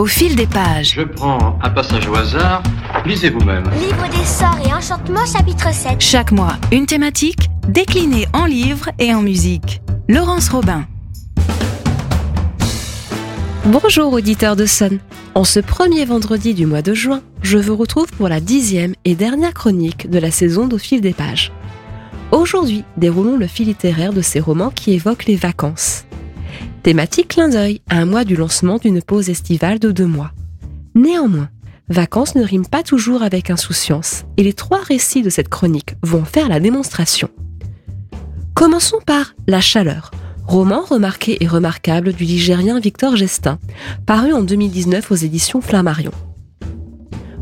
Au fil des pages. Je prends un passage au hasard. Lisez vous-même. Livre des sorts et enchantements, chapitre 7. Chaque mois, une thématique déclinée en livres et en musique. Laurence Robin. Bonjour auditeurs de Sun. En ce premier vendredi du mois de juin, je vous retrouve pour la dixième et dernière chronique de la saison d'Au fil des pages. Aujourd'hui, déroulons le fil littéraire de ces romans qui évoquent les vacances. Thématique clin d'œil à un mois du lancement d'une pause estivale de deux mois. Néanmoins, vacances ne riment pas toujours avec insouciance, et les trois récits de cette chronique vont faire la démonstration. Commençons par La chaleur, roman remarqué et remarquable du Ligérien Victor Gestin, paru en 2019 aux éditions Flammarion.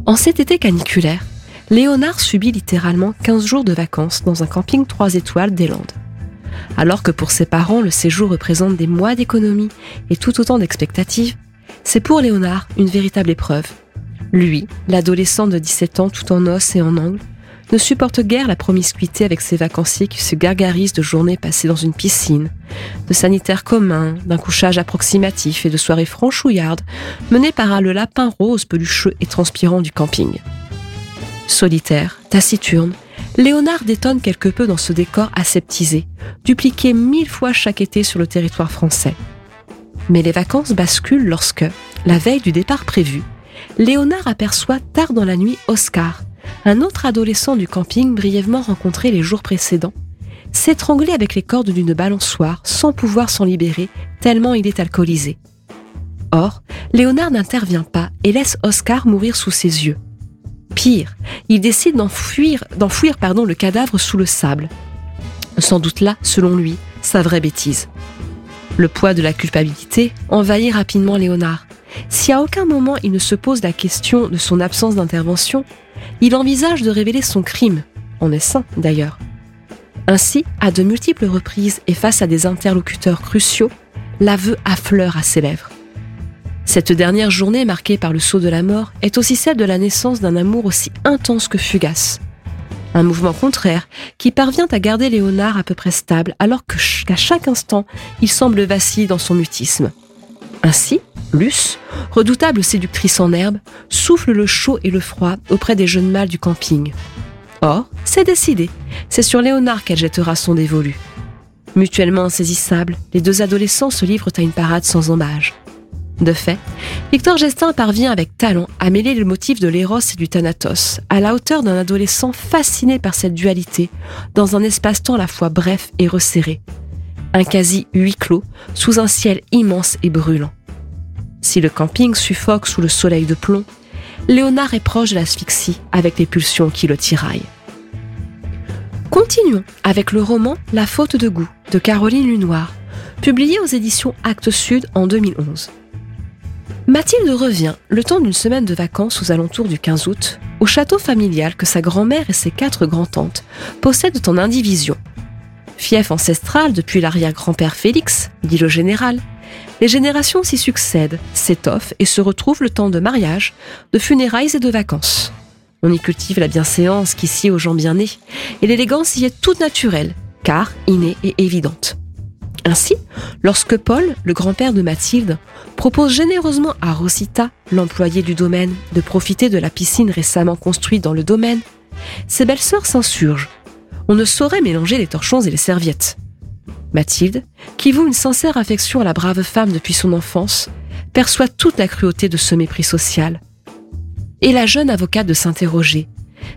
En cet été caniculaire, Léonard subit littéralement 15 jours de vacances dans un camping 3 étoiles des Landes. Alors que pour ses parents, le séjour représente des mois d'économie et tout autant d'expectatives, c'est pour Léonard une véritable épreuve. Lui, l'adolescent de 17 ans tout en os et en angle, ne supporte guère la promiscuité avec ses vacanciers qui se gargarisent de journées passées dans une piscine, de sanitaires communs, d'un couchage approximatif et de soirées franchouillardes menées par le lapin rose pelucheux et transpirant du camping. Solitaire, taciturne, Léonard détonne quelque peu dans ce décor aseptisé, dupliqué mille fois chaque été sur le territoire français. Mais les vacances basculent lorsque, la veille du départ prévu, Léonard aperçoit tard dans la nuit Oscar, un autre adolescent du camping brièvement rencontré les jours précédents, s'étrangler avec les cordes d'une balançoire sans pouvoir s'en libérer tellement il est alcoolisé. Or, Léonard n'intervient pas et laisse Oscar mourir sous ses yeux. Pire, il décide d'enfouir, le cadavre sous le sable. Sans doute là, selon lui, sa vraie bêtise. Le poids de la culpabilité envahit rapidement Léonard. Si à aucun moment il ne se pose la question de son absence d'intervention, il envisage de révéler son crime, en est d'ailleurs. Ainsi, à de multiples reprises et face à des interlocuteurs cruciaux, l'aveu affleure à ses lèvres. Cette dernière journée marquée par le saut de la mort est aussi celle de la naissance d'un amour aussi intense que fugace. Un mouvement contraire qui parvient à garder Léonard à peu près stable alors qu'à chaque instant, il semble vaciller dans son mutisme. Ainsi, Luce, redoutable séductrice en herbe, souffle le chaud et le froid auprès des jeunes mâles du camping. Or, c'est décidé, c'est sur Léonard qu'elle jettera son dévolu. Mutuellement insaisissables, les deux adolescents se livrent à une parade sans embâge. De fait, Victor Gestin parvient avec talent à mêler le motif de l'éros et du thanatos, à la hauteur d'un adolescent fasciné par cette dualité, dans un espace-temps à la fois bref et resserré. Un quasi huis clos, sous un ciel immense et brûlant. Si le camping suffoque sous le soleil de plomb, Léonard est proche de l'asphyxie avec les pulsions qui le tiraillent. Continuons avec le roman La faute de goût de Caroline Lunoir, publié aux éditions Actes Sud en 2011. Mathilde revient, le temps d'une semaine de vacances aux alentours du 15 août, au château familial que sa grand-mère et ses quatre grand-tantes possèdent en indivision. Fief ancestral depuis l'arrière-grand-père Félix, dit le général, les générations s'y succèdent, s'étoffent et se retrouvent le temps de mariage, de funérailles et de vacances. On y cultive la bienséance qui sied aux gens bien nés, et l'élégance y est toute naturelle, car innée et évidente. Ainsi, lorsque Paul, le grand-père de Mathilde, propose généreusement à Rosita, l'employé du domaine, de profiter de la piscine récemment construite dans le domaine, ses belles-sœurs s'insurgent. On ne saurait mélanger les torchons et les serviettes. Mathilde, qui voue une sincère affection à la brave femme depuis son enfance, perçoit toute la cruauté de ce mépris social. Et la jeune avocate de s'interroger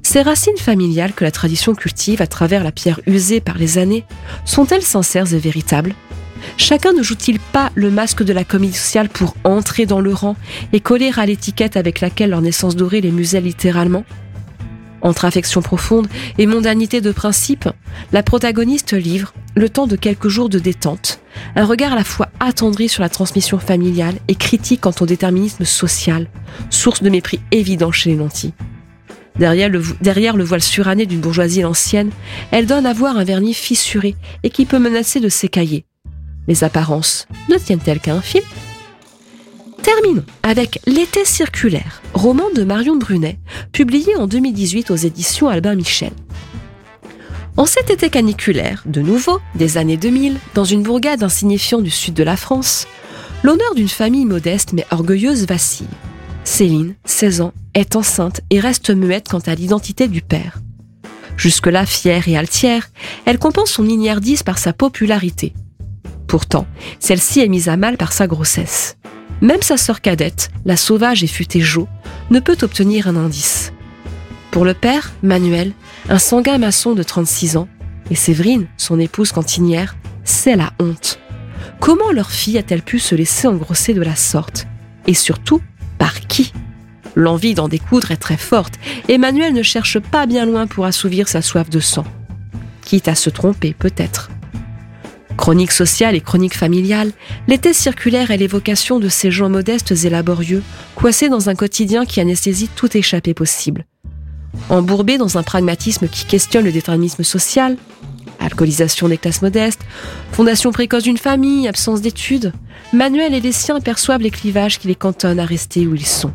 ces racines familiales que la tradition cultive à travers la pierre usée par les années sont-elles sincères et véritables? Chacun ne joue-t-il pas le masque de la comédie sociale pour entrer dans le rang et coller à l'étiquette avec laquelle leur naissance dorée les muselle littéralement? Entre affection profonde et mondanité de principe, la protagoniste livre, le temps de quelques jours de détente, un regard à la fois attendri sur la transmission familiale et critique quant au déterminisme social, source de mépris évident chez les nantis. Derrière le, voile suranné d'une bourgeoisie ancienne, elle donne à voir un vernis fissuré et qui peut menacer de s'écailler. Les apparences ne tiennent-elles qu'à un fil? Terminons avec L'été circulaire, roman de Marion Brunet, publié en 2018 aux éditions Albin Michel. En cet été caniculaire, de nouveau, des années 2000, dans une bourgade insignifiante du sud de la France, L'honneur d'une famille modeste mais orgueilleuse vacille. Céline, 16 ans, est enceinte et reste muette quant à l'identité du père. Jusque-là fière et altière, elle compense son ignardise par sa popularité. Pourtant, celle-ci est mise à mal par sa grossesse. Même sa sœur cadette, la sauvage et futée Jo, ne peut obtenir un indice. Pour le père, Manuel, un sanguin maçon de 36 ans, et Séverine, son épouse cantinière, c'est la honte. Comment leur fille a-t-elle pu se laisser engrosser de la sorte? Et surtout, par qui L'envie d'en découdre est très forte, et Manuel ne cherche pas bien loin pour assouvir sa soif de sang. Quitte à se tromper, peut-être. Chronique sociale et chronique familiale, l'été circulaire est l'évocation de ces gens modestes et laborieux, coincés dans un quotidien qui anesthésie toute échappée possible. Embourbés dans un pragmatisme qui questionne le déterminisme social, alcoolisation des classes modestes, fondation précoce d'une famille, absence d'études, Manuel et les siens perçoivent les clivages qui les cantonnent à rester où ils sont.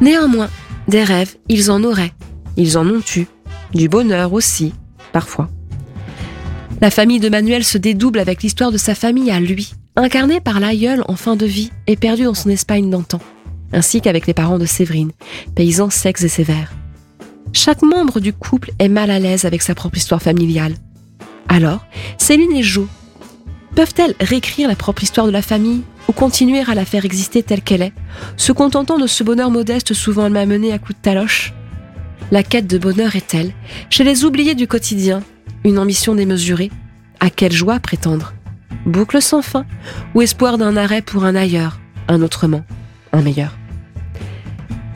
Néanmoins, des rêves, ils en auraient. Ils en ont eu. Du bonheur aussi, parfois. La famille de Manuel se dédouble avec l'histoire de sa famille à lui, incarnée par l'aïeul en fin de vie et perdu dans son Espagne d'antan, ainsi qu'avec les parents de Séverine, paysans secs et sévères. Chaque membre du couple est mal à l'aise avec sa propre histoire familiale. Alors, Céline et Jo peuvent-elles réécrire la propre histoire de la famille ou continuer à la faire exister telle qu'elle est, se contentant de ce bonheur modeste souvent malmené à coups de taloche? La quête de bonheur est-elle, chez les oubliés du quotidien, une ambition démesurée? À quelle joie prétendre? Boucle sans fin ou espoir d'un arrêt pour un ailleurs, un autrement, un meilleur?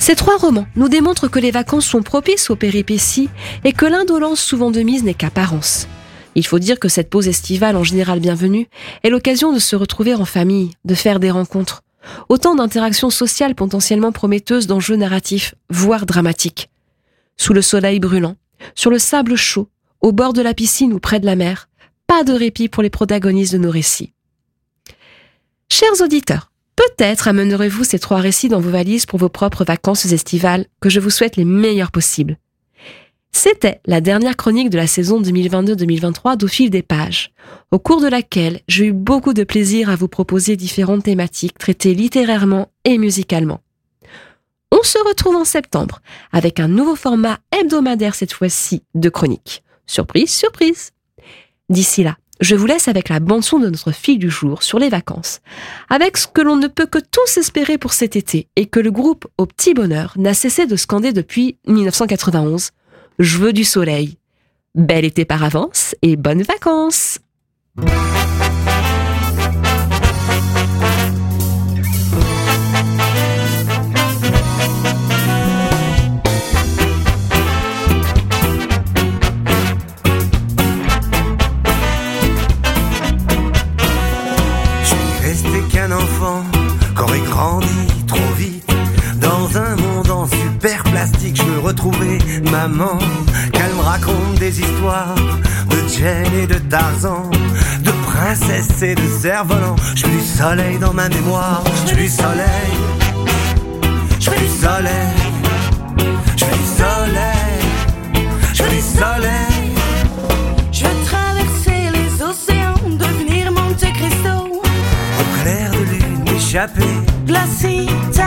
Ces trois romans nous démontrent que les vacances sont propices aux péripéties et que l'indolence souvent de mise n'est qu'apparence. Il faut dire que cette pause estivale en général bienvenue est l'occasion de se retrouver en famille, de faire des rencontres. Autant d'interactions sociales potentiellement prometteuses d'enjeux narratifs, voire dramatiques. Sous le soleil brûlant, sur le sable chaud, au bord de la piscine ou près de la mer, pas de répit pour les protagonistes de nos récits. Chers auditeurs, Peut-être amènerez-vous ces trois récits dans vos valises pour vos propres vacances estivales, que je vous souhaite les meilleures possibles. C'était la dernière chronique de la saison 2022-2023 d'Au fil des pages, au cours de laquelle j'ai eu beaucoup de plaisir à vous proposer différentes thématiques traitées littérairement et musicalement. On se retrouve en septembre avec un nouveau format hebdomadaire cette fois-ci de chronique. Surprise, surprise. D'ici là, je vous laisse avec la bande-son de notre fille du jour sur les vacances, avec ce que l'on ne peut que tous espérer pour cet été et que le groupe Au Petit Bonheur n'a cessé de scander depuis 1991. Je veux du soleil. Bel été par avance et bonnes vacances! Grandi trop vite. Dans un monde en super plastique. Je veux retrouver maman, qu'elle me raconte des histoires de Jane et de Tarzan, de princesse et de cerf-volant. Je veux du soleil dans ma mémoire, je veux du soleil, je veux du soleil, je veux du soleil, je veux du soleil. Je veux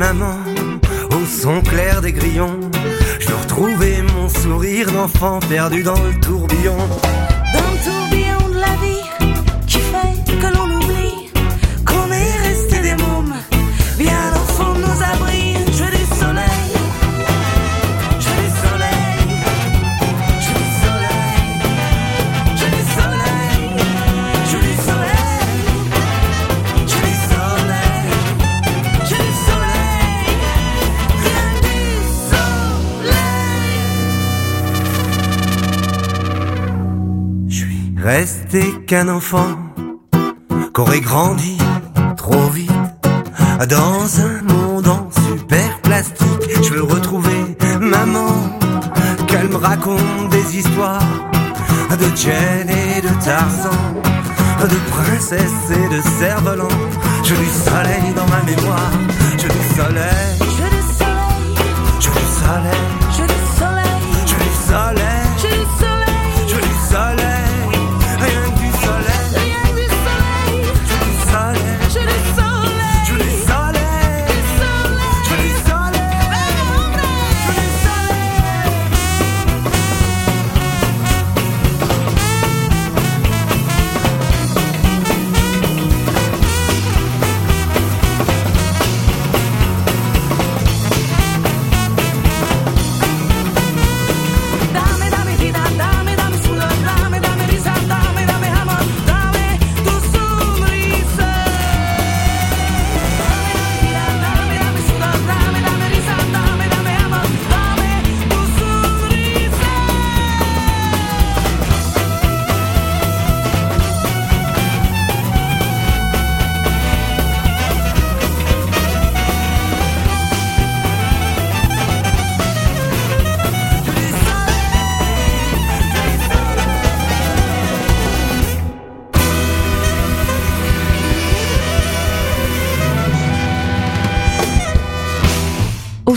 maman au son clair des grillons. Je retrouver mon sourire d'enfant perdu dans le tourbillon. Resté qu'un enfant qu'aurait grandi trop vite dans un monde en super plastique. Je veux retrouver maman, qu'elle me raconte des histoires de Jen et de Tarzan, de princesse et de cerf-volant. Je du soleil dans ma mémoire, Je du soleil, je du soleil, je du soleil,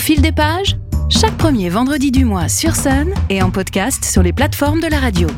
fil des pages, chaque premier vendredi du mois sur Sun et en podcast sur les plateformes de la radio.